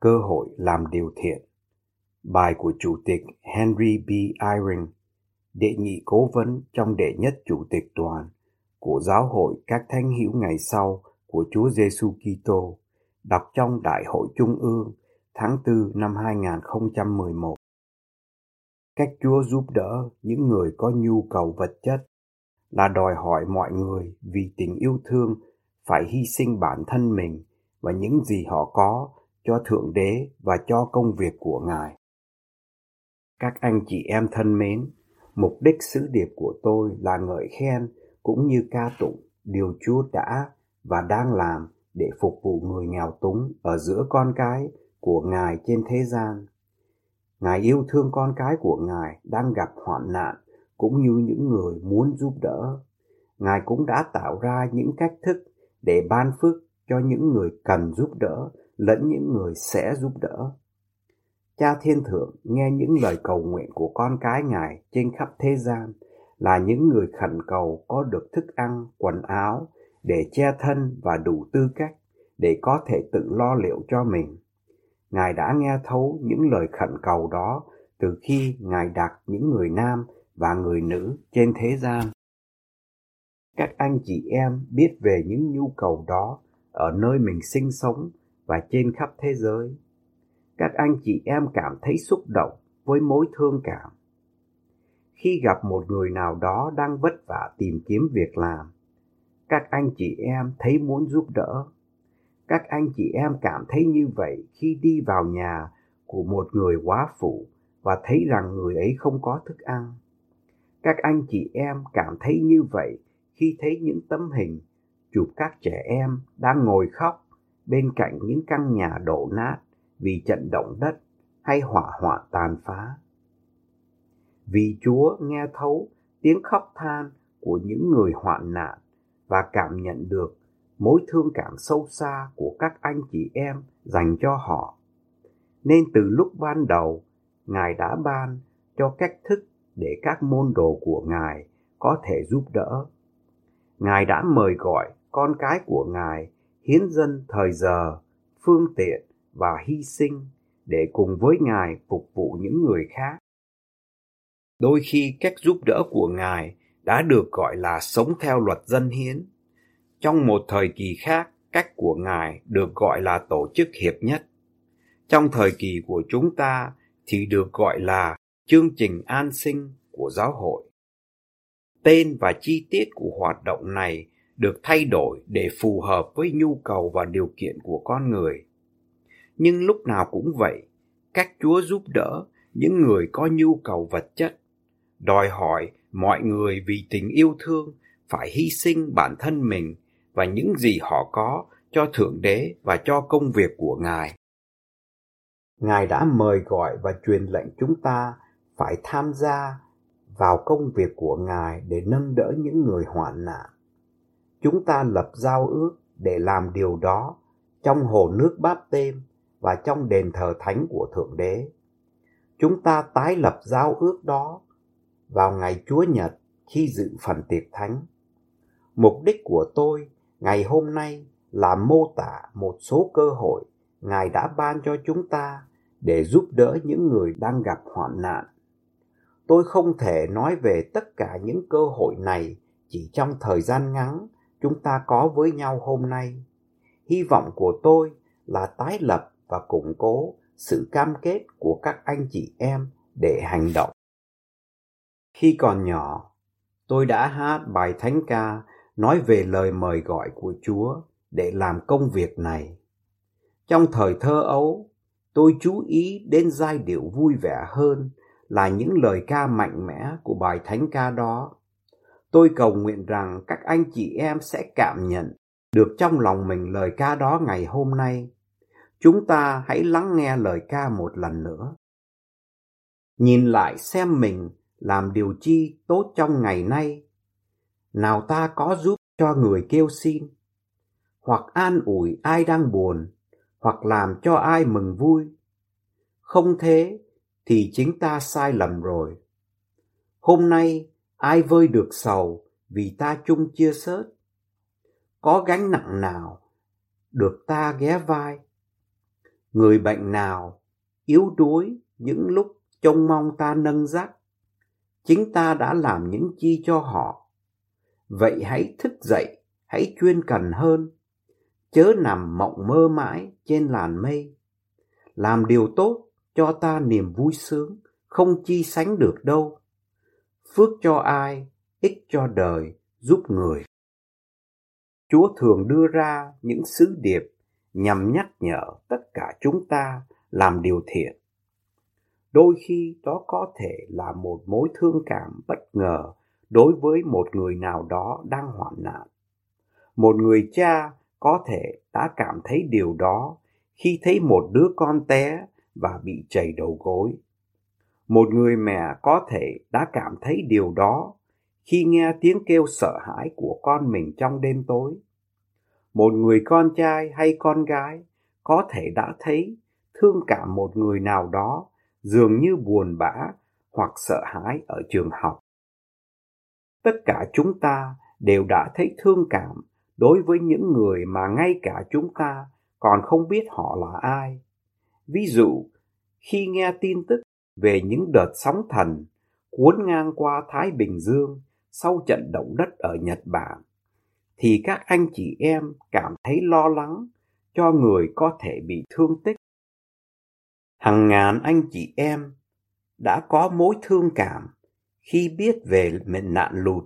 Cơ hội làm điều thiện Bài của Chủ tịch Henry B. Eyring, đệ nhị cố vấn trong đệ nhất Chủ tịch đoàn của Giáo hội các thánh hữu ngày sau của Chúa Giêsu Kitô, đọc trong Đại hội Trung ương tháng 4 năm 2011. Cách Chúa giúp đỡ những người có nhu cầu vật chất là đòi hỏi mọi người vì tình yêu thương phải hy sinh bản thân mình và những gì họ có cho Thượng Đế và cho công việc của Ngài. Các anh chị em thân mến, mục đích sứ điệp của tôi là ngợi khen cũng như ca tụng điều Chúa đã và đang làm để phục vụ người nghèo túng ở giữa con cái của Ngài trên thế gian. Ngài yêu thương con cái của Ngài đang gặp hoạn nạn cũng như những người muốn giúp đỡ. Ngài cũng đã tạo ra những cách thức để ban phước cho những người cần giúp đỡ lẫn những người sẽ giúp đỡ. Cha Thiên Thượng nghe những lời cầu nguyện của con cái Ngài trên khắp thế gian là những người khẩn cầu có được thức ăn, quần áo để che thân và đủ tư cách để có thể tự lo liệu cho mình. Ngài đã nghe thấu những lời khẩn cầu đó từ khi Ngài đặt những người nam và người nữ trên thế gian. Các anh chị em biết về những nhu cầu đó ở nơi mình sinh sống và trên khắp thế giới. Các anh chị em cảm thấy xúc động với mối thương cảm. Khi gặp một người nào đó đang vất vả tìm kiếm việc làm, các anh chị em thấy muốn giúp đỡ. Các anh chị em cảm thấy như vậy khi đi vào nhà của một người quá phụ và thấy rằng người ấy không có thức ăn. Các anh chị em cảm thấy như vậy khi thấy những tấm hình chụp các trẻ em đang ngồi khóc bên cạnh những căn nhà đổ nát vì trận động đất hay hỏa hoạn tàn phá. Vì Chúa nghe thấu tiếng khóc than của những người hoạn nạn và cảm nhận được mối thương cảm sâu xa của các anh chị em dành cho họ. Nên từ lúc ban đầu, Ngài đã ban cho cách thức để các môn đồ của Ngài có thể giúp đỡ. Ngài đã mời gọi con cái của Ngài hiến dân thời giờ, phương tiện và hy sinh để cùng với Ngài phục vụ những người khác. Đôi khi cách giúp đỡ của Ngài đã được gọi là sống theo luật dân hiến. Trong một thời kỳ khác, cách của Ngài được gọi là tổ chức hiệp nhất. Trong thời kỳ của chúng ta thì được gọi là chương trình an sinh của giáo hội. Tên và chi tiết của hoạt động này được thay đổi để phù hợp với nhu cầu và điều kiện của con người. Nhưng lúc nào cũng vậy, cách Chúa giúp đỡ những người có nhu cầu vật chất, đòi hỏi mọi người vì tình yêu thương phải hy sinh bản thân mình và những gì họ có cho Thượng Đế và cho công việc của Ngài. Ngài đã mời gọi và truyền lệnh chúng ta phải tham gia vào công việc của Ngài để nâng đỡ những người hoạn nạn chúng ta lập giao ước để làm điều đó trong hồ nước báp tên và trong đền thờ thánh của Thượng Đế. Chúng ta tái lập giao ước đó vào ngày Chúa Nhật khi dự phần tiệc thánh. Mục đích của tôi ngày hôm nay là mô tả một số cơ hội Ngài đã ban cho chúng ta để giúp đỡ những người đang gặp hoạn nạn. Tôi không thể nói về tất cả những cơ hội này chỉ trong thời gian ngắn chúng ta có với nhau hôm nay. Hy vọng của tôi là tái lập và củng cố sự cam kết của các anh chị em để hành động. Khi còn nhỏ, tôi đã hát bài thánh ca nói về lời mời gọi của Chúa để làm công việc này. Trong thời thơ ấu, tôi chú ý đến giai điệu vui vẻ hơn là những lời ca mạnh mẽ của bài thánh ca đó. Tôi cầu nguyện rằng các anh chị em sẽ cảm nhận được trong lòng mình lời ca đó ngày hôm nay. Chúng ta hãy lắng nghe lời ca một lần nữa. Nhìn lại xem mình làm điều chi tốt trong ngày nay. Nào ta có giúp cho người kêu xin, hoặc an ủi ai đang buồn, hoặc làm cho ai mừng vui. Không thế thì chính ta sai lầm rồi. Hôm nay ai vơi được sầu vì ta chung chia sớt? Có gánh nặng nào được ta ghé vai? Người bệnh nào yếu đuối những lúc trông mong ta nâng dắt? Chính ta đã làm những chi cho họ. Vậy hãy thức dậy, hãy chuyên cần hơn, chớ nằm mộng mơ mãi trên làn mây. Làm điều tốt cho ta niềm vui sướng, không chi sánh được đâu. Phước cho ai, ích cho đời, giúp người. Chúa thường đưa ra những sứ điệp nhằm nhắc nhở tất cả chúng ta làm điều thiện. Đôi khi đó có thể là một mối thương cảm bất ngờ đối với một người nào đó đang hoạn nạn. Một người cha có thể đã cảm thấy điều đó khi thấy một đứa con té và bị chảy đầu gối. Một người mẹ có thể đã cảm thấy điều đó khi nghe tiếng kêu sợ hãi của con mình trong đêm tối. Một người con trai hay con gái có thể đã thấy thương cảm một người nào đó dường như buồn bã hoặc sợ hãi ở trường học. Tất cả chúng ta đều đã thấy thương cảm đối với những người mà ngay cả chúng ta còn không biết họ là ai. Ví dụ, khi nghe tin tức về những đợt sóng thần cuốn ngang qua Thái Bình Dương sau trận động đất ở Nhật Bản, thì các anh chị em cảm thấy lo lắng cho người có thể bị thương tích. Hàng ngàn anh chị em đã có mối thương cảm khi biết về mệnh nạn lụt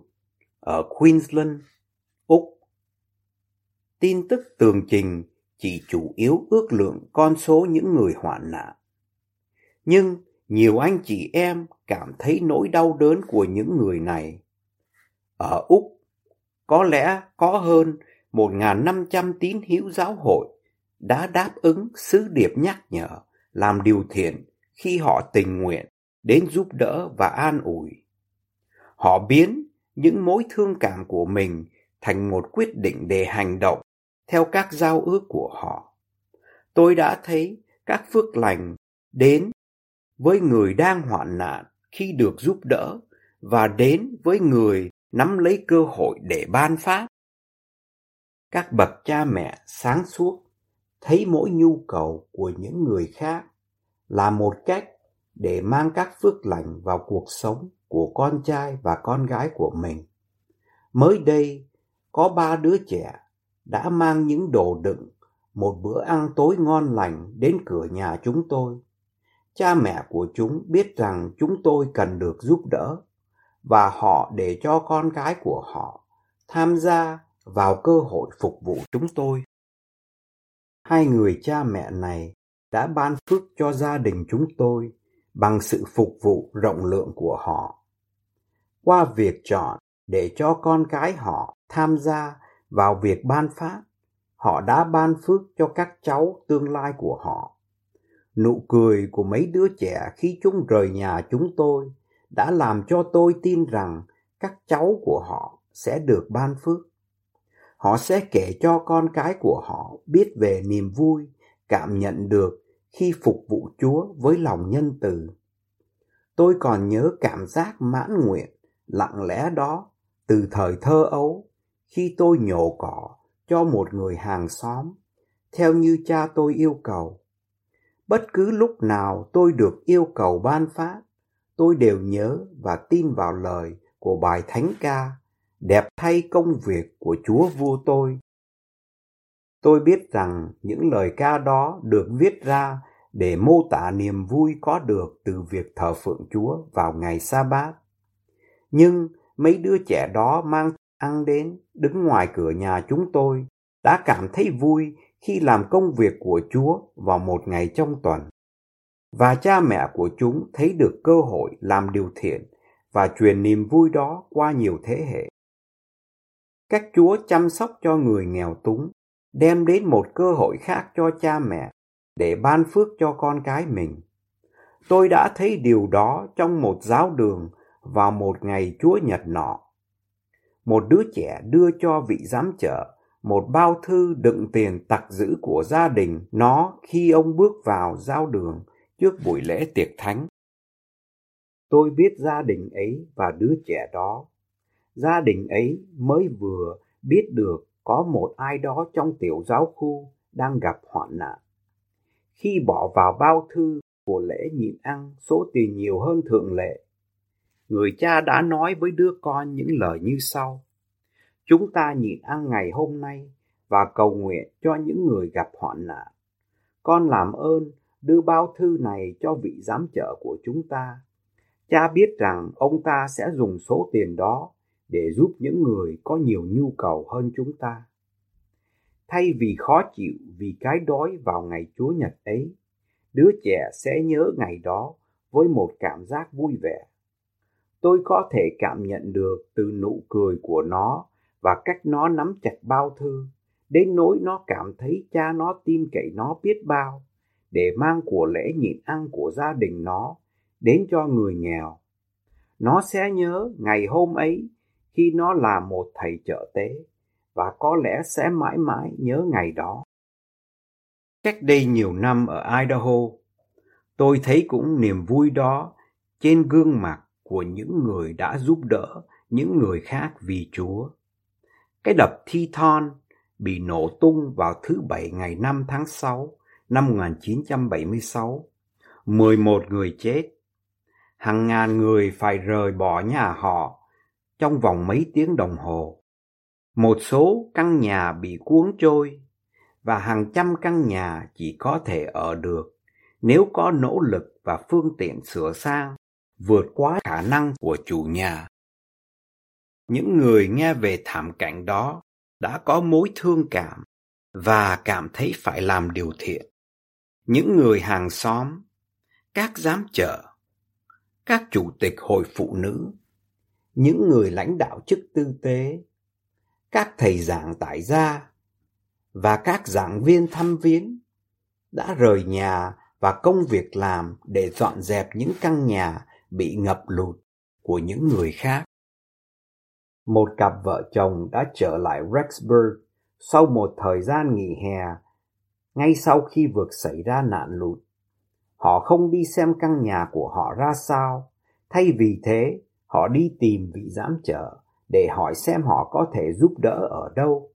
ở Queensland, Úc. Tin tức tường trình chỉ chủ yếu ước lượng con số những người hoạn nạn. Nhưng nhiều anh chị em cảm thấy nỗi đau đớn của những người này. Ở Úc, có lẽ có hơn 1.500 tín hữu giáo hội đã đáp ứng sứ điệp nhắc nhở làm điều thiện khi họ tình nguyện đến giúp đỡ và an ủi. Họ biến những mối thương cảm của mình thành một quyết định để hành động theo các giao ước của họ. Tôi đã thấy các phước lành đến với người đang hoạn nạn khi được giúp đỡ và đến với người nắm lấy cơ hội để ban phát. Các bậc cha mẹ sáng suốt thấy mỗi nhu cầu của những người khác là một cách để mang các phước lành vào cuộc sống của con trai và con gái của mình. Mới đây, có ba đứa trẻ đã mang những đồ đựng một bữa ăn tối ngon lành đến cửa nhà chúng tôi. Cha mẹ của chúng biết rằng chúng tôi cần được giúp đỡ và họ để cho con cái của họ tham gia vào cơ hội phục vụ chúng tôi. Hai người cha mẹ này đã ban phước cho gia đình chúng tôi bằng sự phục vụ rộng lượng của họ. Qua việc chọn để cho con cái họ tham gia vào việc ban phát, họ đã ban phước cho các cháu tương lai của họ. Nụ cười của mấy đứa trẻ khi chúng rời nhà chúng tôi đã làm cho tôi tin rằng các cháu của họ sẽ được ban phước. Họ sẽ kể cho con cái của họ biết về niềm vui cảm nhận được khi phục vụ Chúa với lòng nhân từ. Tôi còn nhớ cảm giác mãn nguyện, lặng lẽ đó từ thời thơ ấu khi tôi nhổ cỏ cho một người hàng xóm, theo như cha tôi yêu cầu. Bất cứ lúc nào tôi được yêu cầu ban phát, tôi đều nhớ và tin vào lời của bài thánh ca đẹp thay công việc của Chúa vua tôi. Tôi biết rằng những lời ca đó được viết ra để mô tả niềm vui có được từ việc thờ phượng Chúa vào ngày sa bát. Nhưng mấy đứa trẻ đó mang ăn đến đứng ngoài cửa nhà chúng tôi đã cảm thấy vui khi làm công việc của Chúa vào một ngày trong tuần. Và cha mẹ của chúng thấy được cơ hội làm điều thiện và truyền niềm vui đó qua nhiều thế hệ. Các Chúa chăm sóc cho người nghèo túng, đem đến một cơ hội khác cho cha mẹ để ban phước cho con cái mình. Tôi đã thấy điều đó trong một giáo đường vào một ngày Chúa Nhật nọ. Một đứa trẻ đưa cho vị giám trợ một bao thư đựng tiền tặc giữ của gia đình nó khi ông bước vào giao đường trước buổi lễ tiệc thánh. Tôi biết gia đình ấy và đứa trẻ đó. Gia đình ấy mới vừa biết được có một ai đó trong tiểu giáo khu đang gặp hoạn nạn. Khi bỏ vào bao thư của lễ nhịn ăn số tiền nhiều hơn thường lệ, người cha đã nói với đứa con những lời như sau. Chúng ta nhịn ăn ngày hôm nay và cầu nguyện cho những người gặp hoạn nạn. Con làm ơn đưa bao thư này cho vị giám trợ của chúng ta. Cha biết rằng ông ta sẽ dùng số tiền đó để giúp những người có nhiều nhu cầu hơn chúng ta. Thay vì khó chịu vì cái đói vào ngày Chúa Nhật ấy, đứa trẻ sẽ nhớ ngày đó với một cảm giác vui vẻ. Tôi có thể cảm nhận được từ nụ cười của nó và cách nó nắm chặt bao thư, đến nỗi nó cảm thấy cha nó tin cậy nó biết bao, để mang của lễ nhịn ăn của gia đình nó đến cho người nghèo. Nó sẽ nhớ ngày hôm ấy khi nó là một thầy trợ tế và có lẽ sẽ mãi mãi nhớ ngày đó. Cách đây nhiều năm ở Idaho, tôi thấy cũng niềm vui đó trên gương mặt của những người đã giúp đỡ những người khác vì Chúa. Cái đập Thi Thon bị nổ tung vào thứ Bảy ngày 5 tháng 6 năm 1976. 11 người chết. Hàng ngàn người phải rời bỏ nhà họ trong vòng mấy tiếng đồng hồ. Một số căn nhà bị cuốn trôi và hàng trăm căn nhà chỉ có thể ở được nếu có nỗ lực và phương tiện sửa sang vượt quá khả năng của chủ nhà. Những người nghe về thảm cảnh đó đã có mối thương cảm và cảm thấy phải làm điều thiện. Những người hàng xóm, các giám trợ, các chủ tịch hội phụ nữ, những người lãnh đạo chức tư tế, các thầy giảng tại gia và các giảng viên thăm viếng đã rời nhà và công việc làm để dọn dẹp những căn nhà bị ngập lụt của những người khác. Một cặp vợ chồng đã trở lại Rexburg sau một thời gian nghỉ hè ngay sau khi vượt xảy ra nạn lụt. Họ không đi xem căn nhà của họ ra sao, thay vì thế họ đi tìm vị giám trợ để hỏi xem họ có thể giúp đỡ ở đâu.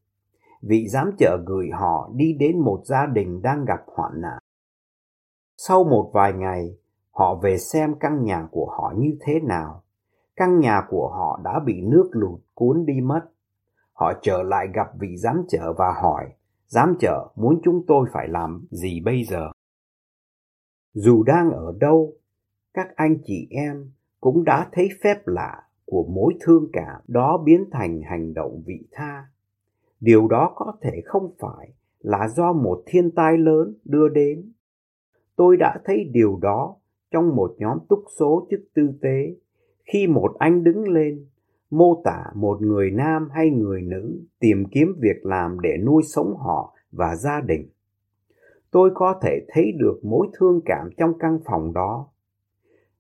Vị giám trợ gửi họ đi đến một gia đình đang gặp hoạn nạn. Sau một vài ngày, họ về xem căn nhà của họ như thế nào. Căn nhà của họ đã bị nước lụt cuốn đi mất. Họ trở lại gặp vị giám trợ và hỏi, giám trợ muốn chúng tôi phải làm gì bây giờ? Dù đang ở đâu, các anh chị em cũng đã thấy phép lạ của mối thương cảm đó biến thành hành động vị tha. Điều đó có thể không phải là do một thiên tai lớn đưa đến. Tôi đã thấy điều đó trong một nhóm túc số chức tư tế khi một anh đứng lên, mô tả một người nam hay người nữ tìm kiếm việc làm để nuôi sống họ và gia đình. Tôi có thể thấy được mối thương cảm trong căn phòng đó.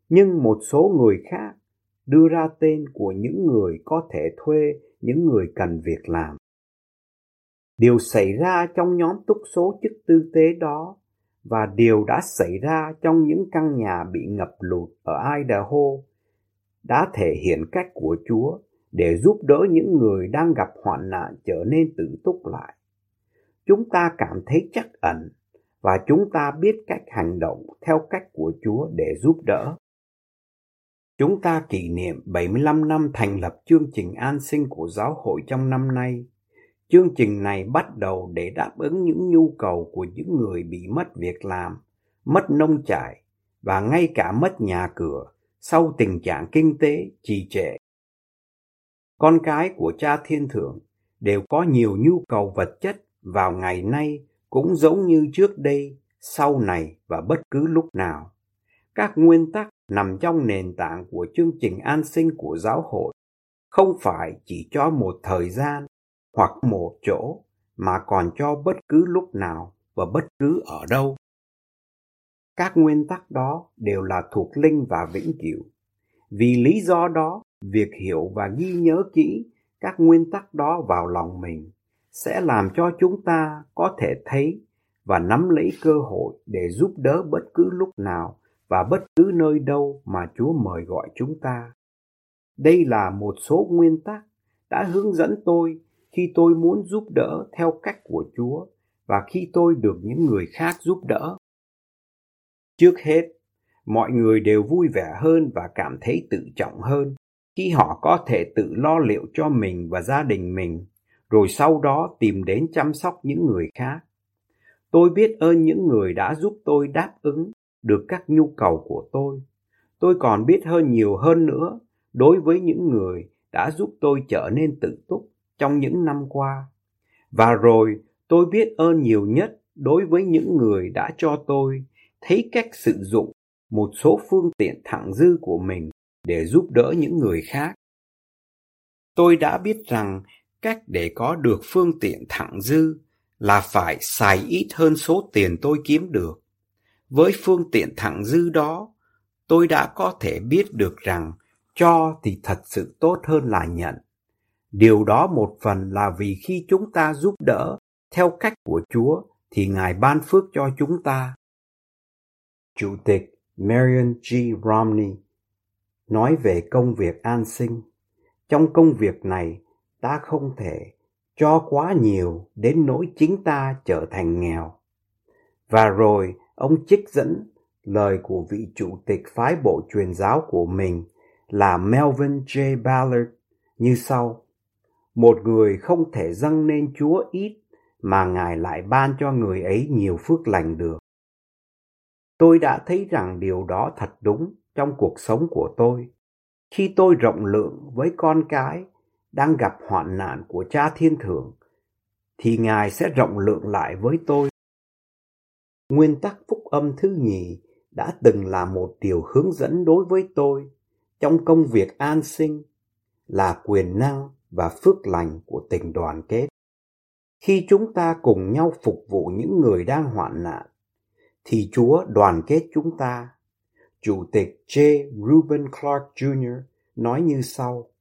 Nhưng một số người khác đưa ra tên của những người có thể thuê, những người cần việc làm. Điều xảy ra trong nhóm túc số chức tư tế đó và điều đã xảy ra trong những căn nhà bị ngập lụt ở Idaho đã thể hiện cách của Chúa để giúp đỡ những người đang gặp hoạn nạn trở nên tự túc lại. Chúng ta cảm thấy chắc ẩn và chúng ta biết cách hành động theo cách của Chúa để giúp đỡ. Chúng ta kỷ niệm 75 năm thành lập chương trình an sinh của giáo hội trong năm nay. Chương trình này bắt đầu để đáp ứng những nhu cầu của những người bị mất việc làm, mất nông trại và ngay cả mất nhà cửa sau tình trạng kinh tế trì trệ. Con cái của cha thiên thượng đều có nhiều nhu cầu vật chất vào ngày nay cũng giống như trước đây, sau này và bất cứ lúc nào. Các nguyên tắc nằm trong nền tảng của chương trình an sinh của giáo hội không phải chỉ cho một thời gian hoặc một chỗ mà còn cho bất cứ lúc nào và bất cứ ở đâu. Các nguyên tắc đó đều là thuộc linh và vĩnh cửu. Vì lý do đó, việc hiểu và ghi nhớ kỹ các nguyên tắc đó vào lòng mình sẽ làm cho chúng ta có thể thấy và nắm lấy cơ hội để giúp đỡ bất cứ lúc nào và bất cứ nơi đâu mà Chúa mời gọi chúng ta. Đây là một số nguyên tắc đã hướng dẫn tôi khi tôi muốn giúp đỡ theo cách của Chúa và khi tôi được những người khác giúp đỡ. Trước hết, mọi người đều vui vẻ hơn và cảm thấy tự trọng hơn khi họ có thể tự lo liệu cho mình và gia đình mình, rồi sau đó tìm đến chăm sóc những người khác. Tôi biết ơn những người đã giúp tôi đáp ứng được các nhu cầu của tôi. Tôi còn biết hơn nhiều hơn nữa đối với những người đã giúp tôi trở nên tự túc trong những năm qua. Và rồi tôi biết ơn nhiều nhất đối với những người đã cho tôi thấy cách sử dụng một số phương tiện thẳng dư của mình để giúp đỡ những người khác. Tôi đã biết rằng cách để có được phương tiện thẳng dư là phải xài ít hơn số tiền tôi kiếm được. Với phương tiện thẳng dư đó, tôi đã có thể biết được rằng cho thì thật sự tốt hơn là nhận. Điều đó một phần là vì khi chúng ta giúp đỡ theo cách của Chúa thì Ngài ban phước cho chúng ta. Chủ tịch Marion G. Romney nói về công việc an sinh. Trong công việc này, ta không thể cho quá nhiều đến nỗi chính ta trở thành nghèo. Và rồi ông trích dẫn lời của vị chủ tịch phái bộ truyền giáo của mình là Melvin J. Ballard như sau. Một người không thể dâng nên Chúa ít mà Ngài lại ban cho người ấy nhiều phước lành được. Tôi đã thấy rằng điều đó thật đúng trong cuộc sống của tôi. Khi tôi rộng lượng với con cái đang gặp hoạn nạn của cha thiên thượng, thì Ngài sẽ rộng lượng lại với tôi. Nguyên tắc phúc âm thứ nhì đã từng là một điều hướng dẫn đối với tôi trong công việc an sinh là quyền năng và phước lành của tình đoàn kết. Khi chúng ta cùng nhau phục vụ những người đang hoạn nạn, thì Chúa đoàn kết chúng ta. Chủ tịch J. Reuben Clark Jr. nói như sau,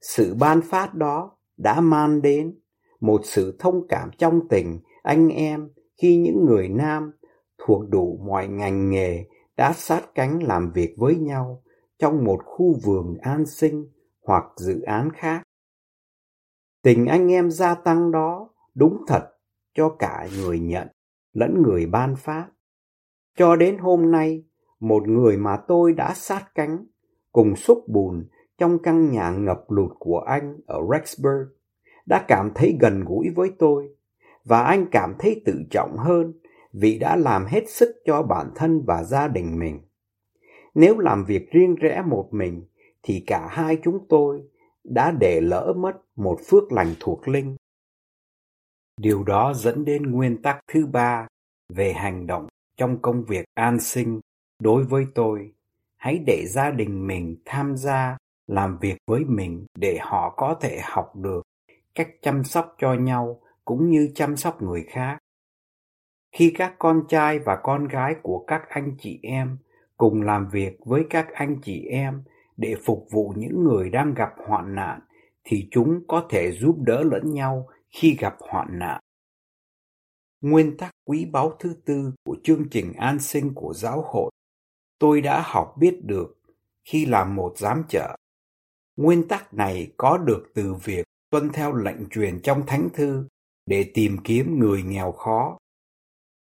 sự ban phát đó đã mang đến một sự thông cảm trong tình anh em khi những người nam thuộc đủ mọi ngành nghề đã sát cánh làm việc với nhau trong một khu vườn an sinh hoặc dự án khác. Tình anh em gia tăng đó đúng thật cho cả người nhận lẫn người ban phát. Cho đến hôm nay, một người mà tôi đã sát cánh cùng xúc bùn trong căn nhà ngập lụt của anh ở Rexburg đã cảm thấy gần gũi với tôi và anh cảm thấy tự trọng hơn vì đã làm hết sức cho bản thân và gia đình mình. Nếu làm việc riêng rẽ một mình thì cả hai chúng tôi đã để lỡ mất một phước lành thuộc linh. Điều đó dẫn đến nguyên tắc thứ ba về hành động trong công việc an sinh đối với tôi. Hãy để gia đình mình tham gia làm việc với mình để họ có thể học được cách chăm sóc cho nhau cũng như chăm sóc người khác. Khi các con trai và con gái của các anh chị em cùng làm việc với các anh chị em để phục vụ những người đang gặp hoạn nạn thì chúng có thể giúp đỡ lẫn nhau khi gặp hoạn nạn. Nguyên tắc quý báu thứ tư của chương trình an sinh của giáo hội. Tôi đã học biết được khi làm một giám trợ. Nguyên tắc này có được từ việc tuân theo lệnh truyền trong thánh thư để tìm kiếm người nghèo khó.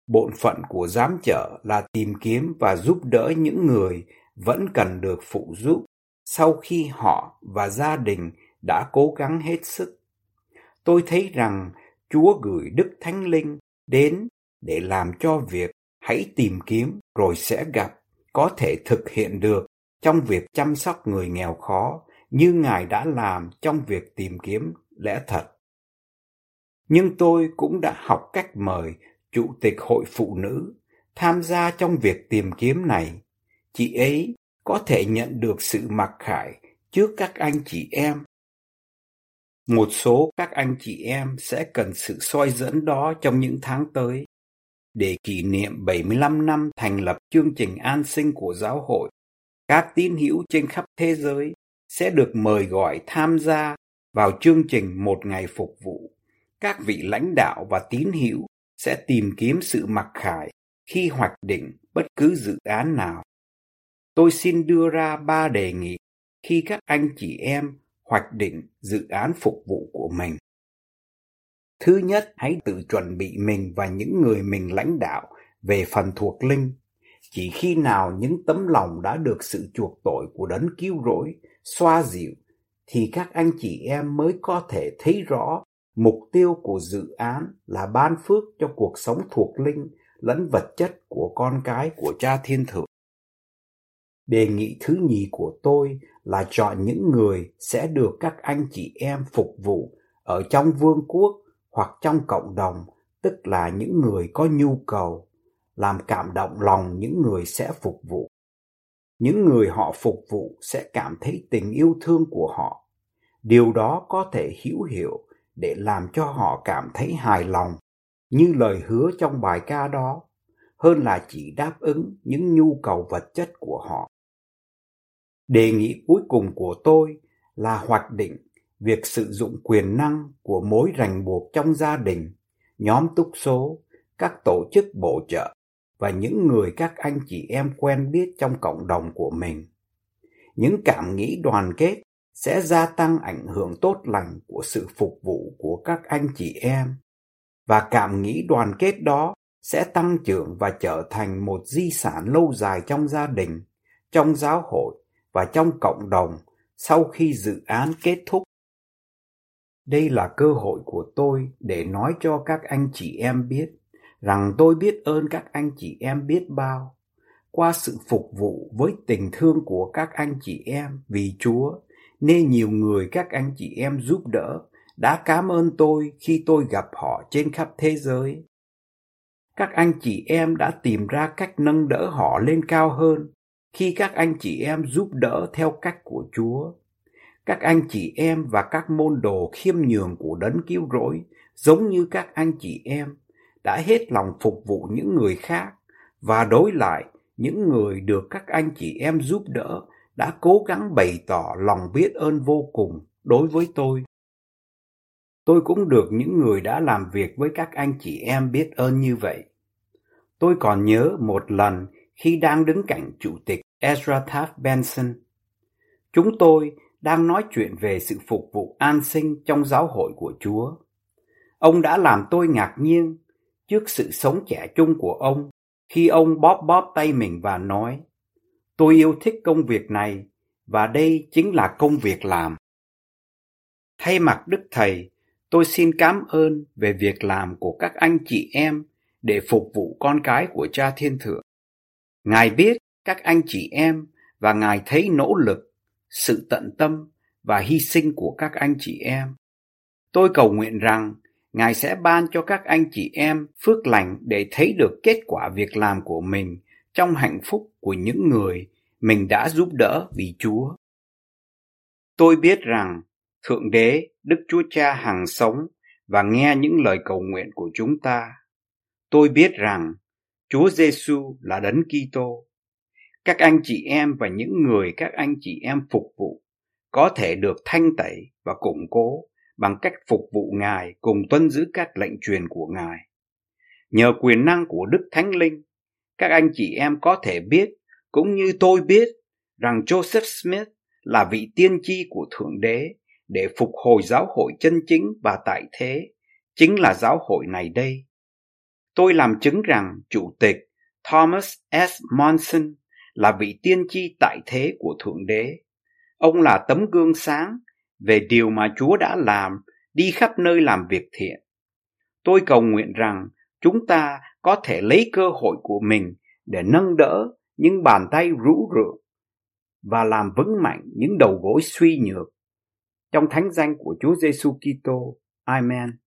Bổn phận của giám trợ là tìm kiếm và giúp đỡ những người vẫn cần được phụ giúp sau khi họ và gia đình đã cố gắng hết sức. Tôi thấy rằng chúa gửi đức thánh linh đến để làm cho việc hãy tìm kiếm rồi sẽ gặp, có thể thực hiện được trong việc chăm sóc người nghèo khó như ngài đã làm trong việc tìm kiếm lẽ thật. Nhưng tôi cũng đã học cách mời chủ tịch hội phụ nữ tham gia trong việc tìm kiếm này. Chị ấy có thể nhận được sự mặc khải trước các anh chị em một số các anh chị em sẽ cần sự soi dẫn đó trong những tháng tới để kỷ niệm 75 năm thành lập chương trình an sinh của giáo hội. Các tín hữu trên khắp thế giới sẽ được mời gọi tham gia vào chương trình một ngày phục vụ. Các vị lãnh đạo và tín hữu sẽ tìm kiếm sự mặc khải khi hoạch định bất cứ dự án nào. Tôi xin đưa ra ba đề nghị khi các anh chị em hoạch định dự án phục vụ của mình. Thứ nhất, hãy tự chuẩn bị mình và những người mình lãnh đạo về phần thuộc linh. Chỉ khi nào những tấm lòng đã được sự chuộc tội của đấng cứu rỗi, xoa dịu, thì các anh chị em mới có thể thấy rõ mục tiêu của dự án là ban phước cho cuộc sống thuộc linh lẫn vật chất của con cái của cha thiên thượng. Đề nghị thứ nhì của tôi là chọn những người sẽ được các anh chị em phục vụ ở trong vương quốc hoặc trong cộng đồng, tức là những người có nhu cầu, làm cảm động lòng những người sẽ phục vụ. Những người họ phục vụ sẽ cảm thấy tình yêu thương của họ. Điều đó có thể hữu hiệu để làm cho họ cảm thấy hài lòng như lời hứa trong bài ca đó hơn là chỉ đáp ứng những nhu cầu vật chất của họ đề nghị cuối cùng của tôi là hoạch định việc sử dụng quyền năng của mối ràng buộc trong gia đình, nhóm túc số, các tổ chức bổ trợ và những người các anh chị em quen biết trong cộng đồng của mình. Những cảm nghĩ đoàn kết sẽ gia tăng ảnh hưởng tốt lành của sự phục vụ của các anh chị em. Và cảm nghĩ đoàn kết đó sẽ tăng trưởng và trở thành một di sản lâu dài trong gia đình, trong giáo hội và trong cộng đồng sau khi dự án kết thúc. Đây là cơ hội của tôi để nói cho các anh chị em biết rằng tôi biết ơn các anh chị em biết bao. Qua sự phục vụ với tình thương của các anh chị em vì chúa, nên nhiều người các anh chị em giúp đỡ đã cảm ơn tôi khi tôi gặp họ trên khắp thế giới. Các anh chị em đã tìm ra cách nâng đỡ họ lên cao hơn khi các anh chị em giúp đỡ theo cách của chúa. Các anh chị em và các môn đồ khiêm nhường của đấng cứu rỗi, giống như các anh chị em, đã hết lòng phục vụ những người khác và đối lại những người được các anh chị em giúp đỡ đã cố gắng bày tỏ lòng biết ơn vô cùng đối với tôi. Tôi cũng được những người đã làm việc với các anh chị em biết ơn như vậy. Tôi còn nhớ một lần khi đang đứng cạnh chủ tịch ezra taft benson chúng tôi đang nói chuyện về sự phục vụ an sinh trong giáo hội của chúa ông đã làm tôi ngạc nhiên trước sự sống trẻ trung của ông khi ông bóp bóp tay mình và nói Tôi yêu thích công việc này và đây chính là công việc làm. Thay mặt Đức Thầy, tôi xin cảm ơn về việc làm của các anh chị em để phục vụ con cái của Cha Thiên Thượng. Ngài biết các anh chị em và Ngài thấy nỗ lực, sự tận tâm và hy sinh của các anh chị em. Tôi cầu nguyện rằng Ngài sẽ ban cho các anh chị em phước lành để thấy được kết quả việc làm của mình trong hạnh phúc của những người mình đã giúp đỡ vì Chúa. Tôi biết rằng Thượng Đế, Đức Chúa Cha hằng sống và nghe những lời cầu nguyện của chúng ta. Tôi biết rằng Chúa Giêsu là Đấng Kitô. Các anh chị em và những người các anh chị em phục vụ có thể được thanh tẩy và củng cố bằng cách phục vụ Ngài cùng tuân giữ các lệnh truyền của Ngài. Nhờ quyền năng của Đức Thánh Linh, các anh chị em có thể biết, cũng như tôi biết, rằng Joseph Smith là vị tiên tri của Thượng Đế để phục hồi giáo hội chân chính và tại thế, chính là giáo hội này đây. Tôi làm chứng rằng Chủ tịch Thomas S. Monson là vị tiên tri tại thế của Thượng Đế. Ông là tấm gương sáng về điều mà Chúa đã làm đi khắp nơi làm việc thiện. Tôi cầu nguyện rằng chúng ta có thể lấy cơ hội của mình để nâng đỡ những bàn tay rũ rượi và làm vững mạnh những đầu gối suy nhược. Trong thánh danh của Chúa Giêsu Kitô. Amen.